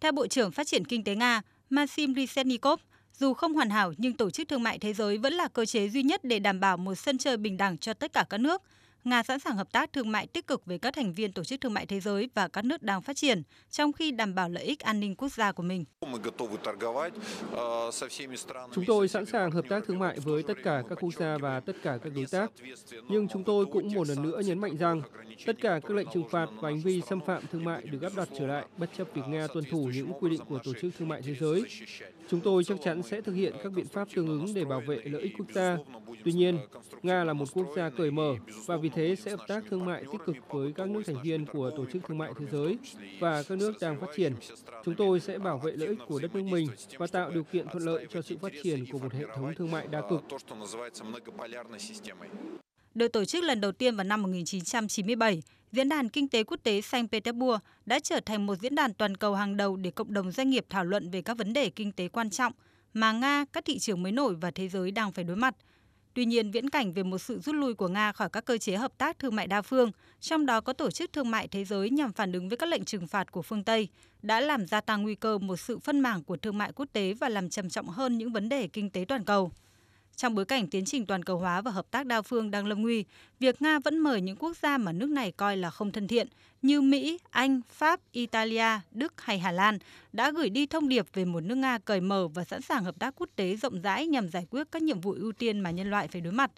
Theo Bộ trưởng Phát triển Kinh tế Nga Maxim Reshetnikov, dù không hoàn hảo nhưng Tổ chức Thương mại Thế giới vẫn là cơ chế duy nhất để đảm bảo một sân chơi bình đẳng cho tất cả các nước – Nga sẵn sàng hợp tác thương mại tích cực với các thành viên Tổ chức Thương mại Thế giới và các nước đang phát triển, trong khi đảm bảo lợi ích an ninh quốc gia của mình. Chúng tôi sẵn sàng hợp tác thương mại với tất cả các quốc gia và tất cả các đối tác. Nhưng chúng tôi cũng một lần nữa nhấn mạnh rằng tất cả các lệnh trừng phạt và hành vi xâm phạm thương mại được áp đặt trở lại bất chấp việc Nga tuân thủ những quy định của Tổ chức Thương mại Thế giới. Chúng tôi chắc chắn sẽ thực hiện các biện pháp tương ứng để bảo vệ lợi ích quốc gia. Tuy nhiên, Nga là một quốc gia cởi mở và vì thế sẽ hợp tác thương mại tích cực với các nước thành viên của Tổ chức Thương mại Thế giới và các nước đang phát triển. Chúng tôi sẽ bảo vệ lợi ích của đất nước mình và tạo điều kiện thuận lợi cho sự phát triển của một hệ thống thương mại đa cực. Được tổ chức lần đầu tiên vào năm 1997, Diễn đàn Kinh tế Quốc tế Saint Petersburg đã trở thành một diễn đàn toàn cầu hàng đầu để cộng đồng doanh nghiệp thảo luận về các vấn đề kinh tế quan trọng mà Nga, các thị trường mới nổi và thế giới đang phải đối mặt – Tuy nhiên, viễn cảnh về một sự rút lui của Nga khỏi các cơ chế hợp tác thương mại đa phương, trong đó có Tổ chức Thương mại Thế giới nhằm phản ứng với các lệnh trừng phạt của phương Tây, đã làm gia tăng nguy cơ một sự phân mảng của thương mại quốc tế và làm trầm trọng hơn những vấn đề kinh tế toàn cầu. Trong bối cảnh tiến trình toàn cầu hóa và hợp tác đa phương đang lâm nguy, việc Nga vẫn mời những quốc gia mà nước này coi là không thân thiện như Mỹ, Anh, Pháp, Italia, Đức hay Hà Lan đã gửi đi thông điệp về một nước Nga cởi mở và sẵn sàng hợp tác quốc tế rộng rãi nhằm giải quyết các nhiệm vụ ưu tiên mà nhân loại phải đối mặt.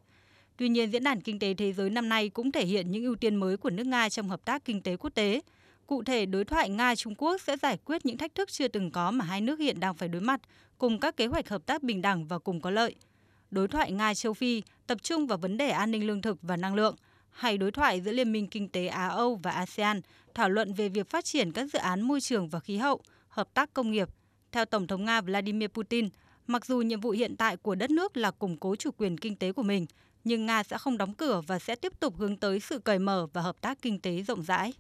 Tuy nhiên, Diễn đàn Kinh tế Thế giới năm nay cũng thể hiện những ưu tiên mới của nước Nga trong hợp tác kinh tế quốc tế. Cụ thể, đối thoại Nga-Trung Quốc sẽ giải quyết những thách thức chưa từng có mà hai nước hiện đang phải đối mặt, cùng các kế hoạch hợp tác bình đẳng và cùng có lợi – đối thoại Nga-Châu Phi tập trung vào vấn đề an ninh lương thực và năng lượng, hay đối thoại giữa Liên minh Kinh tế Á-Âu và ASEAN thảo luận về việc phát triển các dự án môi trường và khí hậu, hợp tác công nghiệp. Theo Tổng thống Nga Vladimir Putin, mặc dù nhiệm vụ hiện tại của đất nước là củng cố chủ quyền kinh tế của mình, nhưng Nga sẽ không đóng cửa và sẽ tiếp tục hướng tới sự cởi mở và hợp tác kinh tế rộng rãi.